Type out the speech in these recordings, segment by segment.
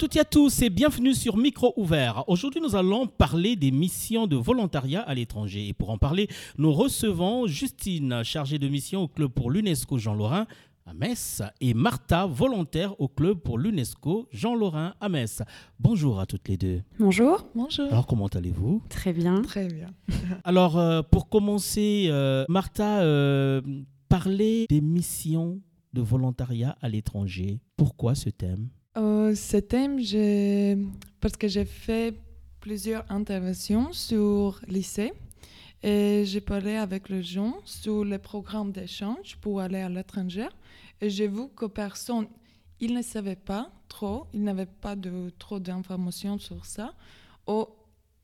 toutes et à tous et bienvenue sur Micro Ouvert. Aujourd'hui, nous allons parler des missions de volontariat à l'étranger. Et pour en parler, nous recevons Justine, chargée de mission au club pour l'UNESCO Jean-Lorrain à Metz et Martha, volontaire au club pour l'UNESCO Jean-Lorrain à Metz. Bonjour à toutes les deux. Bonjour. Bonjour. Alors, comment allez-vous? Très bien. Très bien. Alors, euh, pour commencer, euh, Martha, euh, parler des missions de volontariat à l'étranger. Pourquoi ce thème? Euh, ce thème, parce que j'ai fait plusieurs interventions sur lycée et j'ai parlé avec les gens sur les programmes d'échange pour aller à l'étranger. Et j'ai vu que personne, ils ne savaient pas trop, ils n'avaient pas de, trop d'informations sur ça. Ou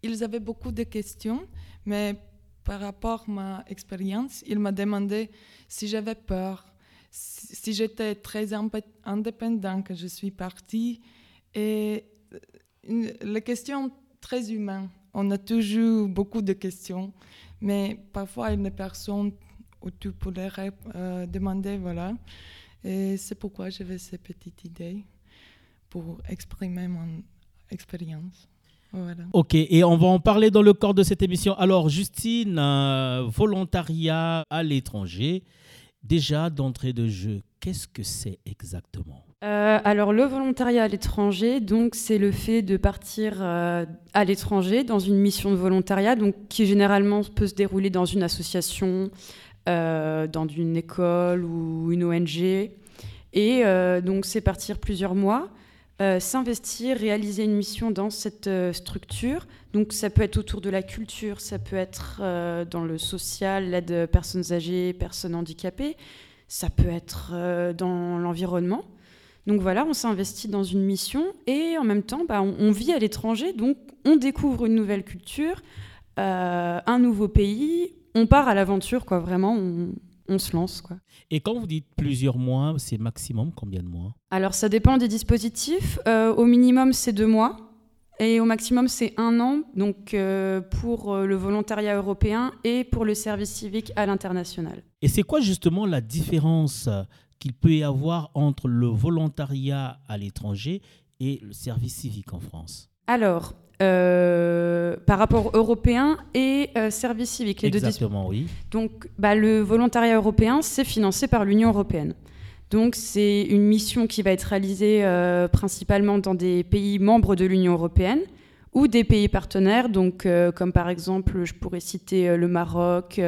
ils avaient beaucoup de questions, mais par rapport à ma expérience, ils m'ont demandé si j'avais peur, si j'étais très indépendant que je suis partie. Et euh, une, les questions très humaines, on a toujours beaucoup de questions, mais parfois des personnes où tu rép- euh, demander, voilà. Et c'est pourquoi j'avais cette petite idée pour exprimer mon expérience. Voilà. Ok, et on va en parler dans le corps de cette émission. Alors, Justine, euh, volontariat à l'étranger. Déjà, d'entrée de jeu, qu'est-ce que c'est exactement? Euh, alors le volontariat à l'étranger, donc c'est le fait de partir euh, à l'étranger dans une mission de volontariat, donc qui généralement peut se dérouler dans une association, euh, dans une école ou une ONG. Et donc c'est partir plusieurs mois, euh, s'investir, réaliser une mission dans cette euh, structure. Donc ça peut être autour de la culture, ça peut être euh, dans le social, l'aide personnes âgées, personnes handicapées, ça peut être dans l'environnement. Donc voilà, on s'investit dans une mission et en même temps, bah, on, vit à l'étranger, donc on découvre une nouvelle culture, un nouveau pays, on part à l'aventure, quoi. Vraiment, on se lance, quoi. Et quand vous dites plusieurs mois, c'est maximum combien de mois? Alors ça dépend des dispositifs. Euh, au minimum, c'est deux mois. Et au maximum, c'est un an, donc euh, pour euh, le volontariat européen et pour le service civique à l'international. Et c'est quoi justement la différence qu'il peut y avoir entre le volontariat à l'étranger et le service civique en France? Alors, euh, par rapport européen et euh, service civique, les deux oui. Donc, bah, le volontariat européen, c'est financé par l'Union européenne. Donc, c'est une mission qui va être réalisée euh, principalement dans des pays membres de l'Union européenne ou des pays partenaires, donc comme par exemple, je pourrais citer le Maroc,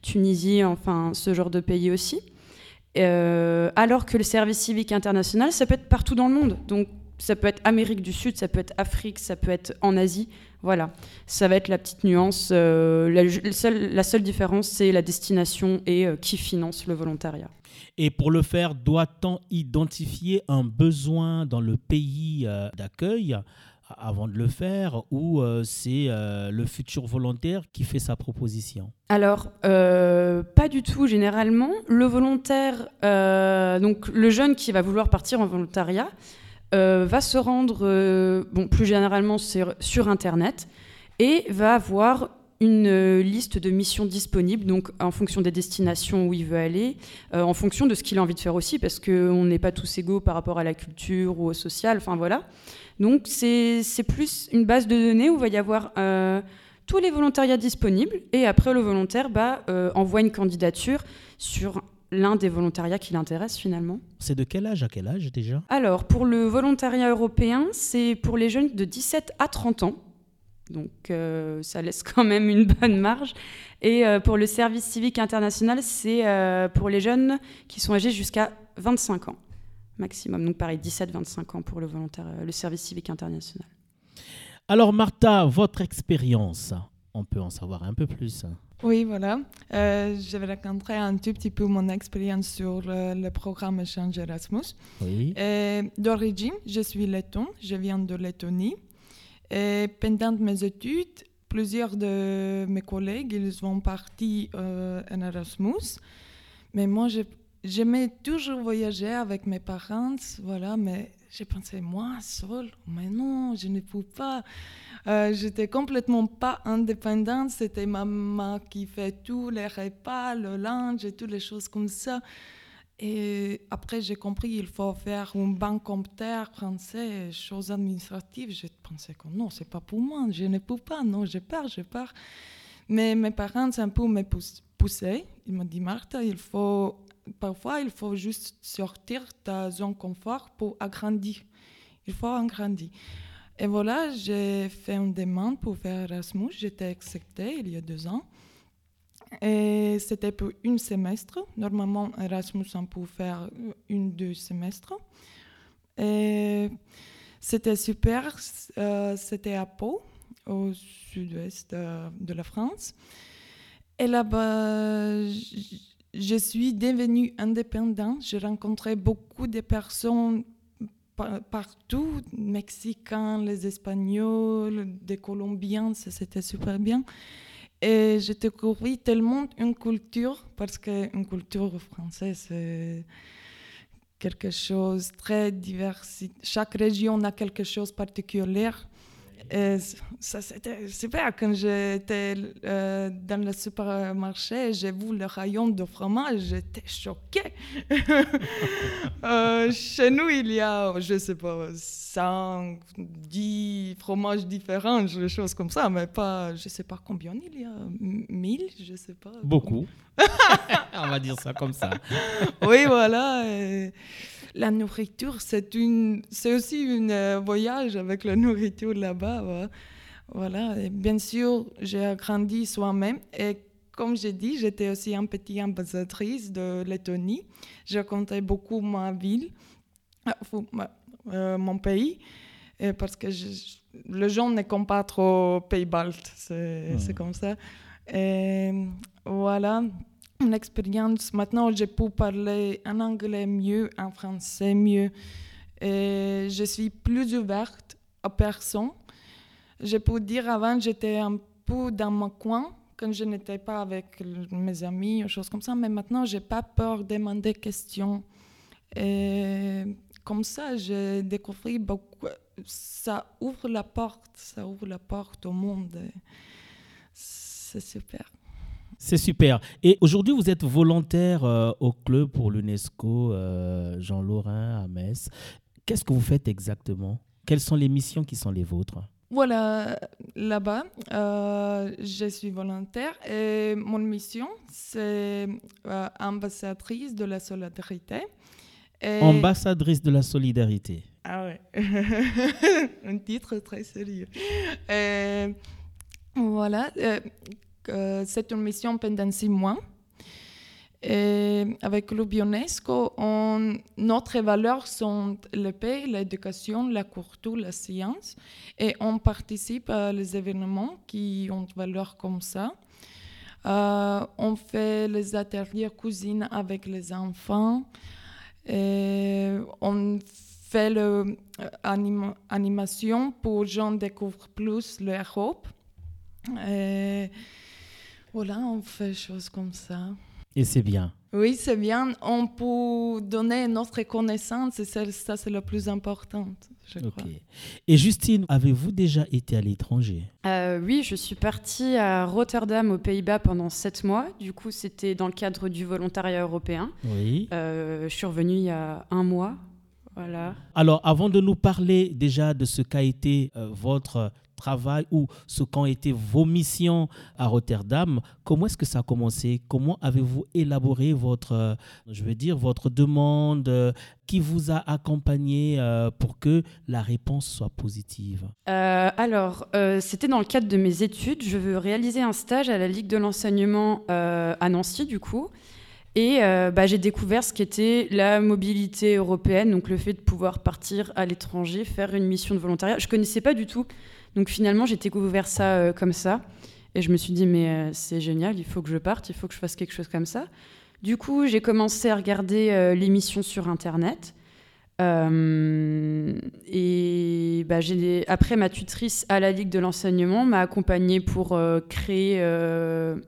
Tunisie, enfin ce genre de pays aussi. Alors que le service civique international, ça peut être partout dans le monde. Donc, ça peut être Amérique du Sud, ça peut être Afrique, ça peut être en Asie. Voilà, ça va être la petite nuance. euh, la, la seule, la seule différence, c'est la destination et euh, qui finance le volontariat. Et pour le faire, doit-on identifier un besoin dans le pays euh, d'accueil avant de le faire ou c'est le futur volontaire qui fait sa proposition? Alors, pas du tout généralement. Le volontaire, donc le jeune qui va vouloir partir en volontariat, va se rendre, euh, bon, plus généralement sur, Internet, et va avoir une euh, liste de missions disponibles, donc en fonction des destinations où il veut aller, euh, en fonction de ce qu'il a envie de faire aussi, parce qu'on n'est pas tous égaux par rapport à la culture ou au social, enfin voilà. Donc c'est plus une base de données où il va y avoir euh, tous les volontariats disponibles, et après le volontaire bah, euh, envoie une candidature sur l'un des volontariats qui l'intéresse finalement. C'est de quel âge à quel âge déjà? Alors, pour le volontariat européen, c'est pour les jeunes de 17 à 30 ans. Donc, euh, ça laisse quand même une bonne marge. Et euh, pour le service civique international, c'est euh, pour les jeunes qui sont âgés jusqu'à 25 ans maximum. Donc, pareil, 17-25 ans pour le, volontaire, le service civique international. Alors Martha, votre expérience, on peut en savoir un peu plus. Oui, voilà. Euh, je vais raconter un tout petit peu mon expérience sur le, le programme Échange Erasmus. Oui. Et D'origine, je suis letton, je viens de Lettonie. Et pendant mes études, plusieurs de mes collègues, ils sont partis euh, en Erasmus. Mais moi, j'aimais toujours voyager avec mes parents, voilà, mais j'ai pensé, moi, seule, mais non, je ne peux pas. Euh, J'étais complètement pas indépendante, c'était ma maman qui fait tous les repas, le lunch et toutes les choses comme ça. Et après, j'ai compris qu'il faut faire un bancompteur français, choses administratives. J'ai pensé que non, c'est pas pour moi, je ne peux pas, non, je pars, je pars. Mais mes parents, un peu me poussaient. Ils m'ont dit, Martha, il faut, parfois, il faut juste sortir de ta zone confort pour agrandir. Il faut agrandir. Et voilà, j'ai fait une demande pour faire Erasmus. J'étais acceptée il y a deux ans. Et c'était pour un semestre. Normalement, Erasmus, on peut faire une, deux semestres. Et c'était super. Euh, c'était à Pau, au sud-ouest euh, de la France. Et là-bas, je suis devenue indépendante. J'ai rencontré beaucoup de personnes partout, Mexicains, les Espagnols, des Colombiens, c'était super bien. Et j'ai découvert tellement une culture, parce qu'une culture française, c'est quelque chose de très divers. Chaque région a quelque chose de particulier. Et ça, c'était super. Quand j'étais euh, dans le supermarché, j'ai vu le rayon de fromage, j'étais choquée. euh, chez nous, il y a, je sais pas, 5, 10 fromages différents, des choses comme ça, mais pas, je sais pas combien il y a, 1000, je sais pas. Beaucoup. On va dire ça comme ça. oui, voilà. Et la nourriture, c'est une, c'est aussi un euh, voyage avec la nourriture là-bas. Voilà. Et bien sûr, j'ai grandi soi-même et comme j'ai dit, j'étais aussi un petit ambassadrice de Lettonie. Je comptais beaucoup ma ville, euh, euh, mon pays, et parce que je, les gens ne comptent pas trop pays baltes, c'est, c'est comme ça. Et voilà une expérience. Maintenant, je peux parler en anglais mieux, en français mieux. Je suis plus ouverte aux personnes. Je peux dire avant, j'étais un peu dans mon coin quand je n'étais pas avec mes amis ou choses comme ça. Mais maintenant, j'ai pas peur de demander des questions. Comme ça, j'ai découvert beaucoup. Ça ouvre la porte, ça ouvre la porte au monde. C'est super. C'est super. Et aujourd'hui, vous êtes volontaire euh, au club pour l'UNESCO euh, Jean Lorrain à Metz. Qu'est-ce que vous faites exactement? Quelles sont les missions qui sont les vôtres? Voilà, là-bas, euh, je suis volontaire et mon mission, c'est ambassadrice de la solidarité. Ambassadrice de la solidarité. Ah ouais, un titre très sérieux. voilà, c'est une mission pendant six mois. Et avec le on, notre valeurs sont la paix, l'éducation, la culture, la science. Et on participe à les événements qui ont valeur comme ça. Euh, on fait les ateliers cuisine avec les enfants. On fait l'animation euh, pour que les gens découvrent plus l'Europe. Et voilà, on fait des choses comme ça. Et c'est bien. Oui, c'est bien. On peut donner notre connaissance et ça, c'est le plus important, je crois. Et Justine, avez-vous déjà été à l'étranger? Euh, Oui, je suis partie à Rotterdam, aux Pays-Bas, pendant sept mois. Du coup, c'était dans le cadre du volontariat européen. Oui. Euh, je suis revenue il y a un mois. Voilà. Alors, avant de nous parler déjà de ce qu'a été euh, votre travail ou ce qu'ont été vos missions à Rotterdam. Comment est-ce que ça a commencé? Comment avez-vous élaboré votre, euh, je veux dire, votre demande euh, Qui vous a accompagné euh, pour que la réponse soit positive? Alors, c'était dans le cadre de mes études. Je veux réaliser un stage à la Ligue de l'enseignement à Nancy, du coup. Et bah, j'ai découvert ce qu'était la mobilité européenne, donc le fait de pouvoir partir à l'étranger, faire une mission de volontariat. Je ne connaissais pas du tout donc finalement, j'ai découvert ça euh, comme ça. Et je me suis dit, mais euh, c'est génial, il faut que je parte, il faut que je fasse quelque chose comme ça. Du coup, j'ai commencé à regarder euh, l'émission sur Internet. et bah, après, ma tutrice à la Ligue de l'enseignement m'a accompagnée pour créer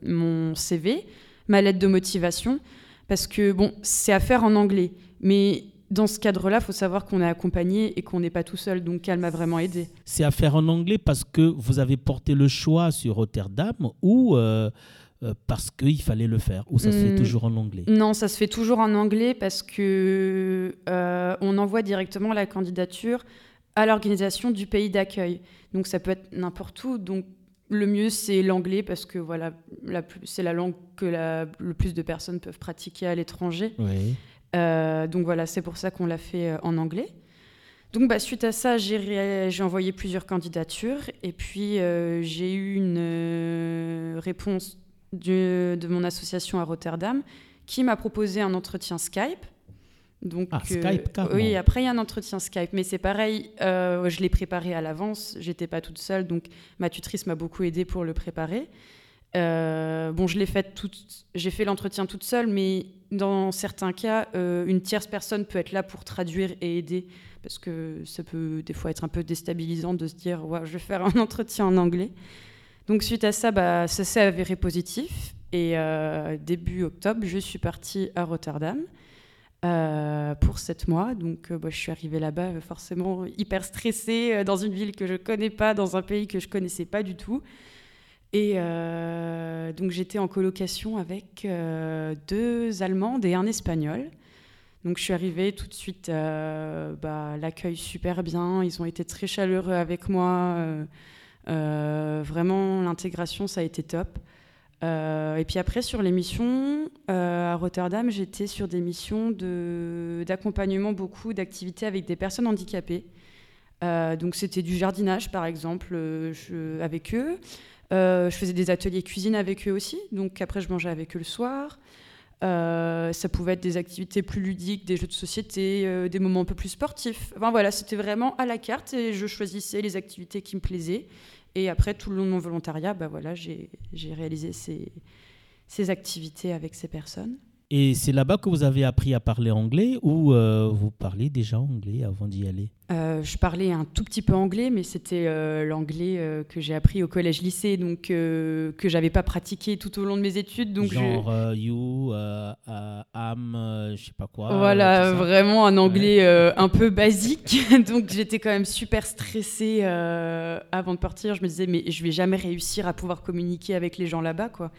mon CV, ma lettre de motivation, parce que bon, c'est à faire en anglais, mais dans ce cadre-là, il faut savoir qu'on est accompagné et qu'on n'est pas tout seul. Donc, elle m'a vraiment aidé. C'est à faire en anglais parce que vous avez porté le choix sur Rotterdam ou euh, parce qu'il fallait le faire Ou ça se fait Hmm. toujours en anglais? Non, ça se fait toujours en anglais parce que euh, on envoie directement la candidature à l'organisation du pays d'accueil. Donc ça peut être n'importe où. Donc le mieux c'est l'anglais parce que voilà, la c'est la langue que la- le plus de personnes peuvent pratiquer à l'étranger. Oui. Euh, donc voilà, c'est pour ça qu'on l'a fait euh, en anglais. Donc bah, suite à ça, j'ai envoyé plusieurs candidatures et puis euh, j'ai eu une réponse de mon association à Rotterdam qui m'a proposé un entretien Skype. Donc, Ah, Skype, carrément. oui, après il y a un entretien Skype, mais c'est pareil, euh, je l'ai préparé à l'avance, j'étais pas toute seule, donc ma tutrice m'a beaucoup aidée pour le préparer. Euh, bon, je l'ai fait j'ai fait l'entretien toute seule, mais dans certains cas, euh, une tierce personne peut être là pour traduire et aider, parce que ça peut des fois être un peu déstabilisant de se dire, je vais faire un entretien en anglais. Donc suite à ça, bah, ça s'est avéré positif. Et euh, début octobre, je suis partie à Rotterdam pour sept mois. Donc bah, je suis arrivée là-bas forcément hyper stressée, dans une ville que je connais pas, dans un pays que je connaissais pas du tout. Et euh, donc j'étais en colocation avec euh, deux Allemandes et un Espagnol. Donc je suis arrivée tout de suite, euh, bah, l'accueil super bien, ils ont été très chaleureux avec moi. vraiment, l'intégration, ça a été top. Et puis après, sur les missions, à Rotterdam, j'étais sur des missions d'accompagnement, beaucoup d'activités avec des personnes handicapées. Donc c'était du jardinage, par exemple, avec eux. Euh, je faisais des ateliers cuisine avec eux aussi. Donc après, je mangeais avec eux le soir. Euh, ça pouvait être des activités plus ludiques, des jeux de société, euh, des moments un peu plus sportifs. Enfin voilà, c'était vraiment à la carte et je choisissais les activités qui me plaisaient. Et après, tout le long de mon volontariat, bah voilà, j'ai réalisé ces activités avec ces personnes. Et c'est là-bas que vous avez appris à parler anglais ou euh, vous parlez déjà anglais avant d'y aller? Euh, je parlais un tout petit peu anglais, mais c'était euh, l'anglais que j'ai appris au collège-lycée, donc que j'avais pas pratiqué tout au long de mes études. Donc Genre you, am, je sais pas quoi. Voilà, vraiment un anglais un peu basique. Donc j'étais quand même super stressée avant de partir. Je me disais, mais je vais jamais réussir à pouvoir communiquer avec les gens là-bas, quoi.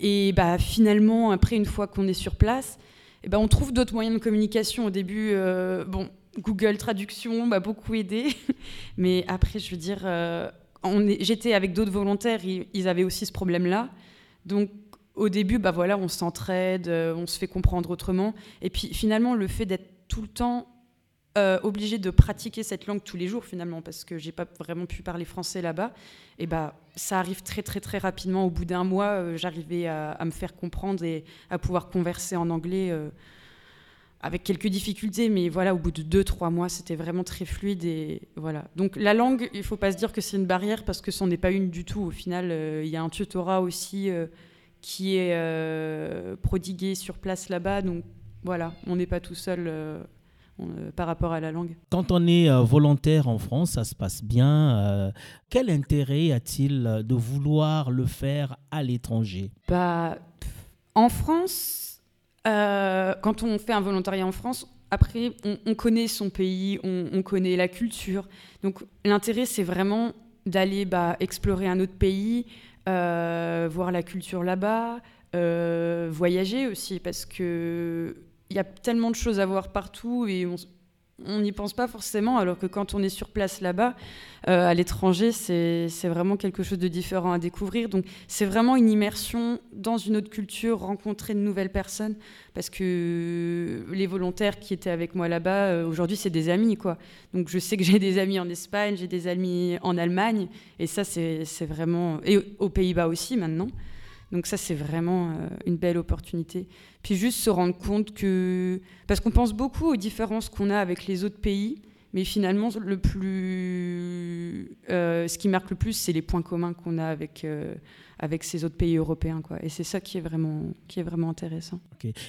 Et bah finalement, après, une fois qu'on est sur place, eh ben, on trouve d'autres moyens de communication. Au début, euh, bon, Google Traduction m'a beaucoup aidé. Mais après, je veux dire, euh, j'étais avec d'autres volontaires, ils, ils avaient aussi ce problème-là. Donc au début, bah voilà, on s'entraide, euh, on se fait comprendre autrement. Et puis finalement, le fait d'être tout le temps euh, obligé de pratiquer cette langue tous les jours, finalement, parce que j'ai pas vraiment pu parler français là-bas, et bah ça arrive très très très rapidement. Au bout d'un mois, euh, j'arrivais à, me faire comprendre et à pouvoir converser en anglais. euh, avec quelques difficultés, mais voilà, au bout de deux, trois mois, c'était vraiment très fluide et voilà. Donc la langue, il faut pas se dire que c'est une barrière parce que ce n'est pas une du tout. Au final, euh, il y a un tutorat aussi qui est prodigué sur place là-bas, donc voilà, on n'est pas tout seul par rapport à la langue. Quand on est euh, volontaire en France, ça se passe bien. euh, quel intérêt a-t-il euh, de vouloir le faire à l'étranger? Bah, en France, euh, quand on fait un volontariat en France, après, on, on connaît son pays, on, on connaît la culture. Donc, l'intérêt, c'est vraiment d'aller bah, explorer un autre pays, euh, voir la culture là-bas, euh, voyager aussi, parce que il y a tellement de choses à voir partout et on n'y pense pas forcément, alors que quand on est sur place là-bas, euh, à l'étranger, c'est vraiment quelque chose de différent à découvrir. Donc, c'est vraiment une immersion dans une autre culture, rencontrer de nouvelles personnes, parce que les volontaires qui étaient avec moi là-bas, euh, aujourd'hui, c'est des amis, quoi. Donc, je sais que j'ai des amis en Espagne, j'ai des amis en Allemagne, et ça, c'est vraiment... Et aux Pays-Bas aussi, maintenant. Donc ça, c'est vraiment euh, une belle opportunité. Puis juste se rendre compte que... Parce qu'on pense beaucoup aux différences qu'on a avec les autres pays, mais finalement, le plus... euh, ce qui marque le plus, c'est les points communs qu'on a avec, euh, avec ces autres pays européens. Quoi. Et c'est ça qui est, vraiment, qui est vraiment intéressant.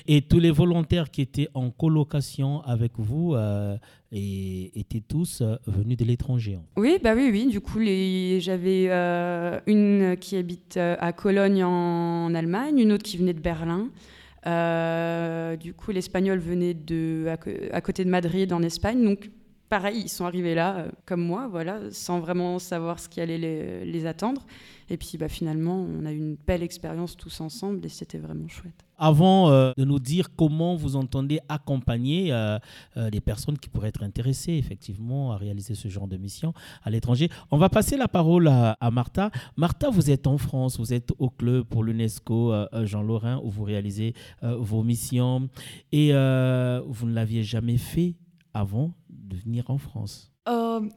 Et tous les volontaires qui étaient en colocation avec vous euh, et- étaient tous venus de l'étranger. Oui, bah oui, oui. Du coup, les... j'avais euh, une qui habite à Cologne en Allemagne, une autre qui venait de Berlin. Euh, du coup, l'espagnol venait de à côté de Madrid en Espagne. Donc, pareil, ils sont arrivés là, comme moi, voilà, sans vraiment savoir ce qui allait les, attendre. Et puis bah, finalement, on a eu une belle expérience tous ensemble et c'était vraiment chouette. Avant euh, de nous dire comment vous entendez accompagner euh, euh, les personnes qui pourraient être intéressées effectivement à réaliser ce genre de mission à l'étranger, on va passer la parole à, à, Martha. Martha, vous êtes en France, vous êtes au club pour l'UNESCO Jean Lorrain où vous réalisez vos missions et vous ne l'aviez jamais fait avant de venir en France.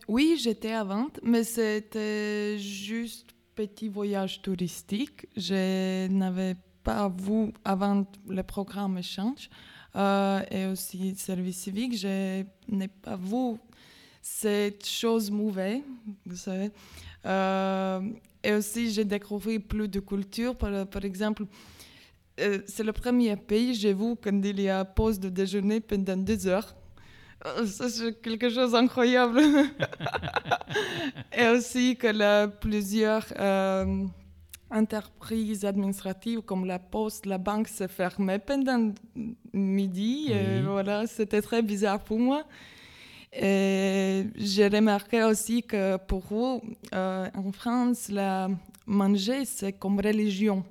oui, j'étais avant, mais c'était juste petit voyage touristique. Je n'avais pas vu avant le programme échange euh, et aussi service civique. Je n'ai pas vu cette chose mauvaise, vous savez. Euh, et aussi, j'ai découvert plus de culture. Par, exemple, euh, c'est le premier pays, j'ai vu quand il y a pause de déjeuner pendant deux heures. Euh, c'est quelque chose d'incroyable. et aussi que plusieurs euh, entreprises administratives comme la poste, la banque se fermaient pendant midi. Et voilà, c'était très bizarre pour moi. Et j'ai remarqué aussi que pour vous, euh, en France, la manger, c'est comme religion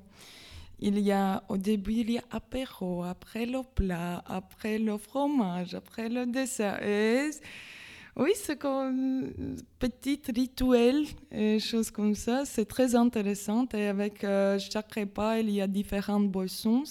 il y a au début il y a apéro, après le plat, après le fromage, après le dessert. Et oui, c'est comme petit rituel, et choses comme ça. C'est très intéressant. Et avec euh, chaque repas, il y a différentes boissons.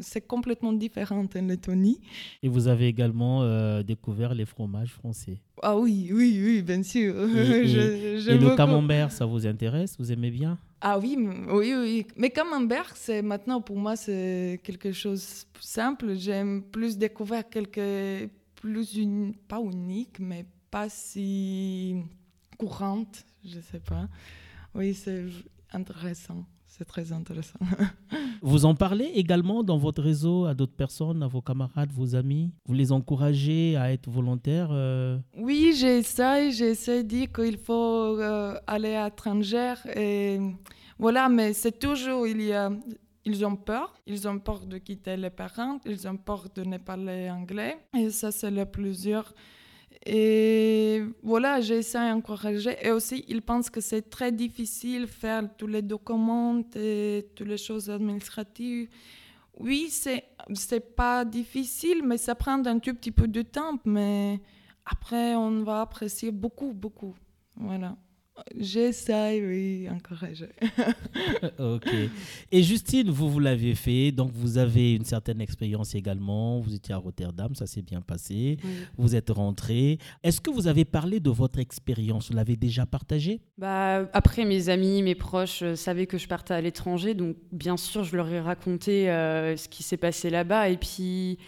C'est complètement différent en Lettonie. Et vous avez également euh, découvert les fromages français. Ah oui, oui, oui, bien sûr. Et, et le camembert, ça vous intéresse? Vous aimez bien? Ah oui, oui, oui. Mais camembert, c'est maintenant pour moi c'est quelque chose de simple. J'aime plus découvrir quelque plus une, pas unique, mais pas si courante, je sais pas. Oui, c'est intéressant. C'est très intéressant. vous en parlez également dans votre réseau à d'autres personnes, à vos camarades, vos amis? Vous les encouragez à être volontaires euh? Oui, j'essaie. J'essaie de dire qu'il faut euh, aller à l'étranger. Et voilà, mais c'est toujours, ils ont peur. Ils ont peur de quitter les parents. Ils ont peur de ne parler anglais. Et ça, c'est le plusieurs. Et voilà, j'essaie d'encourager. Et aussi, ils pensent que c'est très difficile faire tous les documents et toutes les choses administratives. Oui, c'est c'est pas difficile, mais ça prend un tout petit peu de temps. Mais après, on va apprécier beaucoup, beaucoup. Voilà. J'essaie, oui, encourager. ok. Et Justine, vous, vous l'avez fait, donc vous avez une certaine expérience également. Vous étiez à Rotterdam, ça s'est bien passé. Vous êtes rentrée. Est-ce que vous avez parlé de votre expérience? Vous l'avez déjà partagée? Bah, Après, mes amis, mes proches euh, savaient que je partais à l'étranger, donc bien sûr, je leur ai raconté euh, ce qui s'est passé là-bas. Et puis.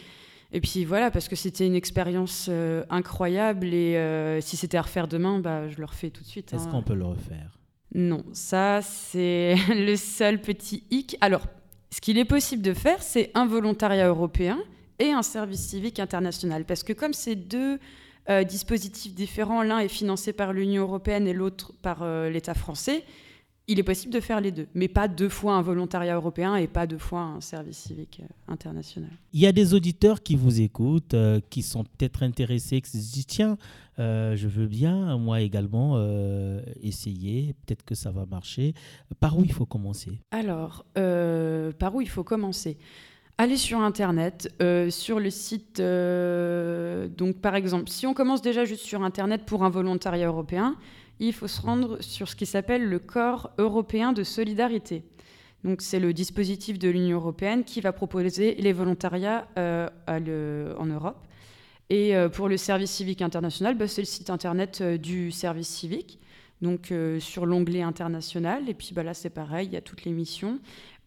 Et puis voilà, parce que c'était une expérience euh, incroyable et euh, si c'était à refaire demain, bah, je le refais tout de suite. Est-ce hein. qu'on peut le refaire? Non, ça c'est le seul petit hic. Alors, ce qu'il est possible de faire, c'est un volontariat européen et un service civique international. Parce que comme c'est deux euh, dispositifs différents, l'un est financé par l'Union européenne et l'autre par l'État français, il est possible de faire les deux, mais pas deux fois un volontariat européen et pas deux fois un service civique euh, international. Il y a des auditeurs qui vous écoutent, euh, qui sont peut-être intéressés, qui se disent tiens, euh, je veux bien, moi également, essayer, peut-être que ça va marcher. Par où il faut commencer? Alors, par où il faut commencer? Aller sur Internet, sur le site. donc, par exemple, si on commence déjà juste sur Internet pour un volontariat européen, il faut se rendre sur ce qui s'appelle le Corps européen de solidarité. Donc, c'est le dispositif de l'Union européenne qui va proposer les volontariats euh, en Europe. Et euh, pour le service civique international, bah, c'est le site internet euh, du service civique, donc sur l'onglet international. Et puis bah, là, c'est pareil, il y a toutes les missions.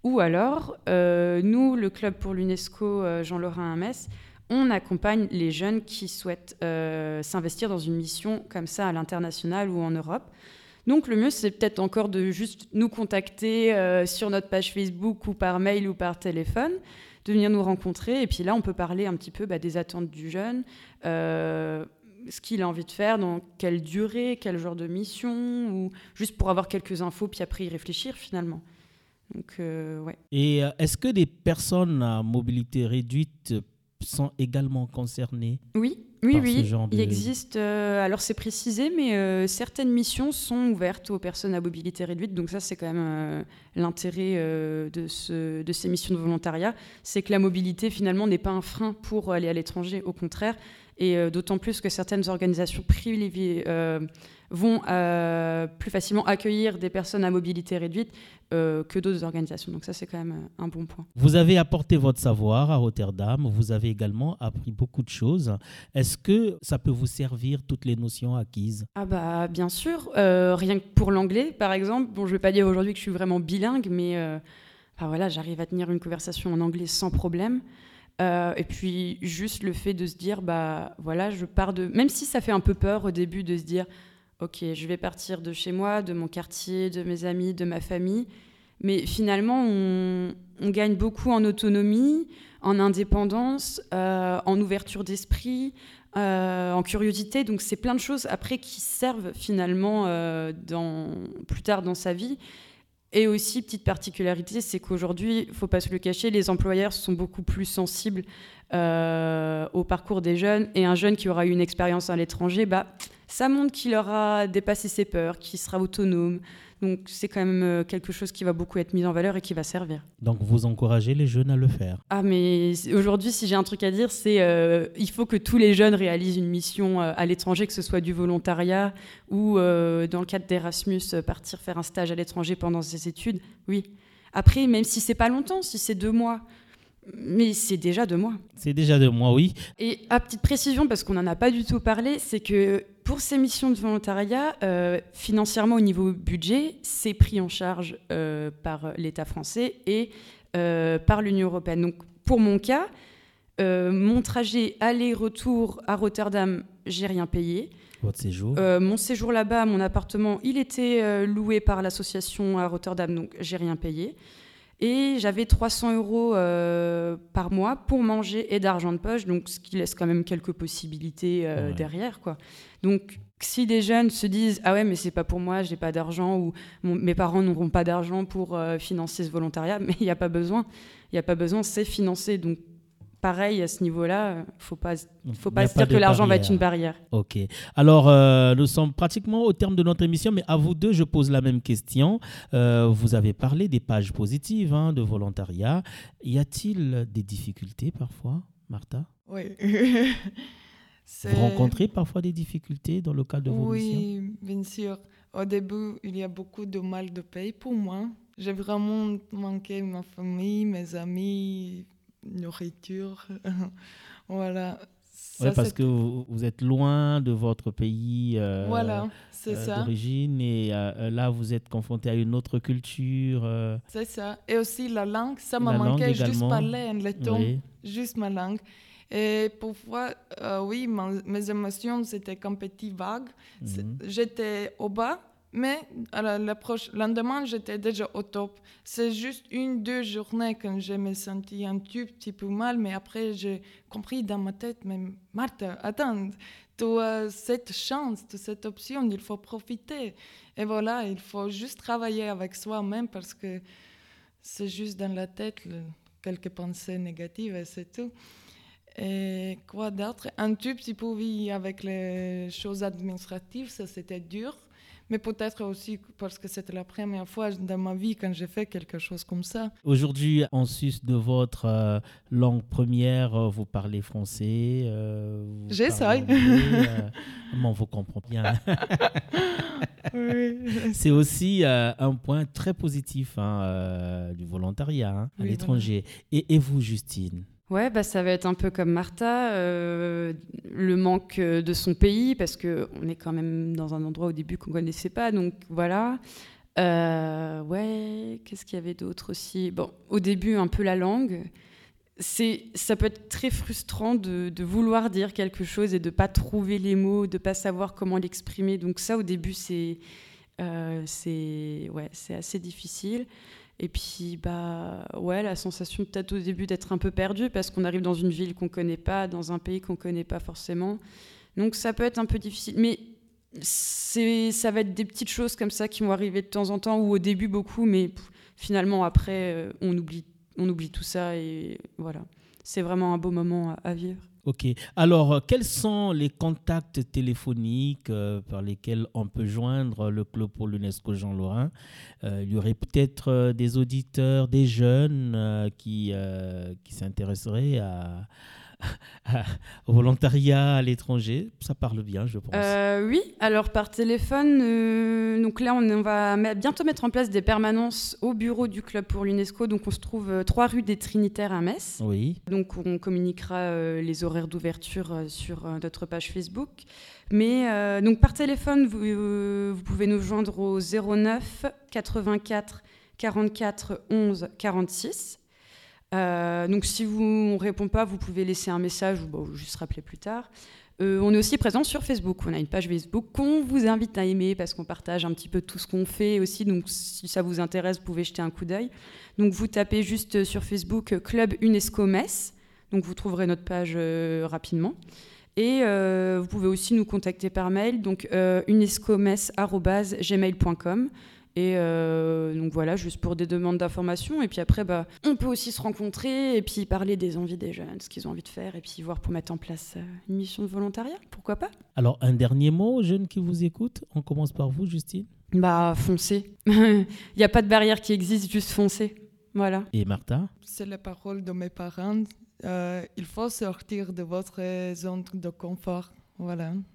Ou alors, nous, le Club pour l'UNESCO Jean-Laurent Metz, on accompagne les jeunes qui souhaitent euh, s'investir dans une mission comme ça à l'international ou en Europe. Donc le mieux, c'est peut-être encore de juste nous contacter euh, sur notre page Facebook ou par mail ou par téléphone, de venir nous rencontrer. Et puis là, on peut parler un petit peu bah, des attentes du jeune, euh, ce qu'il a envie de faire, dans quelle durée, quel genre de mission, ou juste pour avoir quelques infos, puis après y réfléchir finalement. Donc, ouais. Et est-ce que des personnes à mobilité réduite sont également concernés Oui, Oui, par oui, ce genre de... il existe. euh, alors c'est précisé, mais euh, certaines missions sont ouvertes aux personnes à mobilité réduite. Donc ça, c'est quand même euh, l'intérêt de, ce- de ces missions de volontariat, c'est que la mobilité finalement n'est pas un frein pour aller à l'étranger, au contraire. Et d'autant plus que certaines organisations privées euh, vont euh, plus facilement accueillir des personnes à mobilité réduite euh, que d'autres organisations. Donc ça, c'est quand même euh, un bon point. Vous avez apporté votre savoir à Rotterdam, vous avez également appris beaucoup de choses. Est-ce que ça peut vous servir toutes les notions acquises? Ah bah bien sûr, Euh, rien que pour l'anglais par exemple. Bon, je vais pas dire aujourd'hui que je suis vraiment bilingue, mais bah voilà, j'arrive à tenir une conversation en anglais sans problème. Euh, et puis juste le fait de se dire bah voilà, je pars de, même si ça fait un peu peur au début de se dire ok, je vais partir de chez moi, de mon quartier, de mes amis, de ma famille. Mais finalement, on, gagne beaucoup en autonomie, en indépendance, euh, en ouverture d'esprit, euh, en curiosité. Donc c'est plein de choses après qui servent finalement euh, plus tard dans sa vie. Et aussi, petite particularité, c'est qu'aujourd'hui, il faut pas se le cacher, les employeurs sont beaucoup plus sensibles au parcours des jeunes. Et un jeune qui aura eu une expérience à l'étranger, bah, ça montre qu'il aura dépassé ses peurs, qu'il sera autonome. Donc c'est quand même euh, quelque chose qui va beaucoup être mis en valeur et qui va servir. Donc vous encouragez les jeunes à le faire. Ah mais aujourd'hui, si j'ai un truc à dire, c'est euh, il faut que tous les jeunes réalisent une mission euh, à l'étranger, que ce soit du volontariat ou euh, dans le cadre d'Erasmus, partir faire un stage à l'étranger pendant ses études. Oui. Après, même si c'est pas longtemps, si c'est deux mois, mais c'est déjà deux mois. C'est déjà de moi, oui. Et à petite précision, parce qu'on n'en a pas du tout parlé, c'est que pour ces missions de volontariat, euh, financièrement au niveau budget, c'est pris en charge euh, par l'État français et euh, par l'Union européenne. Donc pour mon cas, mon trajet aller-retour à Rotterdam, j'ai rien payé. Votre séjour. Mon séjour là-bas, mon appartement, il était loué par l'association à Rotterdam, donc j'ai rien payé. Et j'avais 300 euros euh, par mois pour manger et d'argent de poche, donc ce qui laisse quand même quelques possibilités euh, Ouais. derrière, quoi. Donc si les jeunes se disent ah ouais mais c'est pas pour moi, j'ai pas d'argent ou mes parents n'auront pas d'argent pour euh, financer ce volontariat, mais il n'y a pas besoin, il y a pas besoin, c'est financé. Donc pareil à ce niveau-là, faut pas faut pas se dire que l'argent va être une barrière. Ok. Alors, euh, nous sommes pratiquement au terme de notre émission, mais à vous deux, je pose la même question. Euh, vous avez parlé des pages positives hein, de volontariat. Y a-t-il des difficultés parfois, Martha? Oui. Vous rencontrez parfois des difficultés dans le cadre de vos missions? Oui, bien sûr. Au début, il y a beaucoup de mal de paye pour moi. J'ai vraiment manqué ma famille, mes amis, nourriture. voilà. Ça, Ouais, parce que vous, vous êtes loin de votre pays euh, Voilà, c'est euh, ça. d'origine et euh, là, vous êtes confronté à une autre culture. euh, C'est ça. Et aussi la langue, ça m'a manqué. Juste parler en letton, oui. juste ma langue. Et parfois, euh, oui, ma- mes émotions, c'était un petit vague. Mhm. J'étais au bas, mais à la, la proche, lendemain, j'étais déjà au top. C'est juste une, deux journées que je me sentis un tout petit peu mal, mais après, j'ai compris dans ma tête, mais Martha, attends, tu as cette chance, tu as cette option, il faut profiter. Et voilà, il faut juste travailler avec soi-même parce que c'est juste dans la tête quelques pensées négatives et c'est tout. Et quoi d'autre? Un tout petit peu, oui, avec les choses administratives, ça c'était dur. Mais peut-être aussi parce que c'était la première fois dans ma vie quand j'ai fait quelque chose comme ça. Aujourd'hui, en sus de votre euh, langue première, euh, vous parlez français. euh, J'essaye. euh, on vous comprend bien. C'est aussi euh, un point très positif hein, du volontariat hein, à Oui, l'étranger. Et, et vous, Justine? Ouais, bah, ça va être un peu comme Martha, euh, le manque euh, de son pays, parce qu'on est quand même dans un endroit au début qu'on ne connaissait pas, donc voilà. Euh, ouais, qu'est-ce qu'il y avait d'autre aussi? Bon, au début, un peu la langue. C'est, ça peut être très frustrant de, vouloir dire quelque chose et de pas trouver les mots, de pas savoir comment l'exprimer. Donc ça, au début, c'est, euh, c'est, ouais, c'est assez difficile. Et puis, bah, ouais, la sensation peut-être au début d'être un peu perdu parce qu'on arrive dans une ville qu'on connaît pas, dans un pays qu'on connaît pas forcément. Donc, ça peut être un peu difficile. Mais ça va être des petites choses comme ça qui vont arriver de temps en temps, ou au début beaucoup, mais finalement, après, euh, on oublie, on oublie tout ça et voilà. C'est vraiment un beau moment à vivre. Ok. Alors, euh, quels sont les contacts téléphoniques euh, par lesquels on peut joindre le club pour l'UNESCO Jean Lorrain euh, Il y aurait peut-être des auditeurs, des jeunes qui, qui s'intéresseraient à, au volontariat à l'étranger. Ça parle bien, je pense. Euh, oui, alors par téléphone, euh, donc là, on, va bientôt mettre en place des permanences au bureau du club pour l'UNESCO. Donc on se trouve 3 euh, rue des Trinitaires à Metz. Oui. Donc on communiquera les horaires d'ouverture sur notre page Facebook. Mais donc par téléphone, vous, vous pouvez nous joindre au 09 84 44 11 46. Euh, donc si vous ne répond pas, vous pouvez laisser un message ou, juste rappeler plus tard. Euh, on est aussi présent sur Facebook. On a une page Facebook qu'on vous invite à aimer parce qu'on partage un petit peu tout ce qu'on fait aussi. Donc si ça vous intéresse, vous pouvez jeter un coup d'œil. Donc vous tapez juste sur Facebook Club UNESCO Metz. Donc vous trouverez notre page euh, rapidement. Et vous pouvez aussi nous contacter par mail, donc unescomess.gmail.com. Et euh, donc voilà, juste pour des demandes d'informations. Et puis après, bah, on peut aussi se rencontrer et puis parler des envies des jeunes, ce qu'ils ont envie de faire, et puis voir pour mettre en place euh, une mission de volontariat. Pourquoi pas Alors, un dernier mot aux jeunes qui vous écoutent. On commence par vous, Justine. Bah, foncez. Il n'y a pas de barrière qui existe, juste foncez. Voilà. Et Martha? C'est la parole de mes parents. Euh, il faut sortir de votre zone de confort.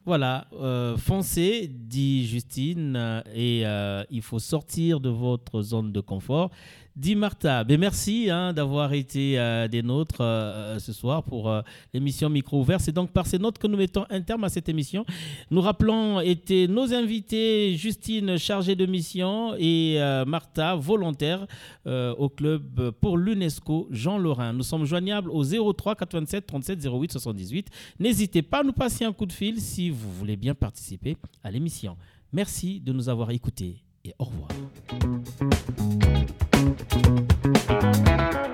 Voilà. Euh, foncez, dit Justine, euh, et euh, il faut sortir de votre zone de confort. Dit Martha, ben merci hein, d'avoir été euh, des nôtres euh, euh, ce soir pour l'émission Micro Ouvert. C'est donc par ces notes que nous mettons un terme à cette émission. Nous rappelons, étaient nos invités Justine, chargée de mission, et Martha, volontaire au club pour l'UNESCO Jean Lorrain. Nous sommes joignables au 03 87 37 08 78. N'hésitez pas à nous passer un coup de fil si vous voulez bien participer à l'émission. Merci de nous avoir écoutés et au revoir. Thank you.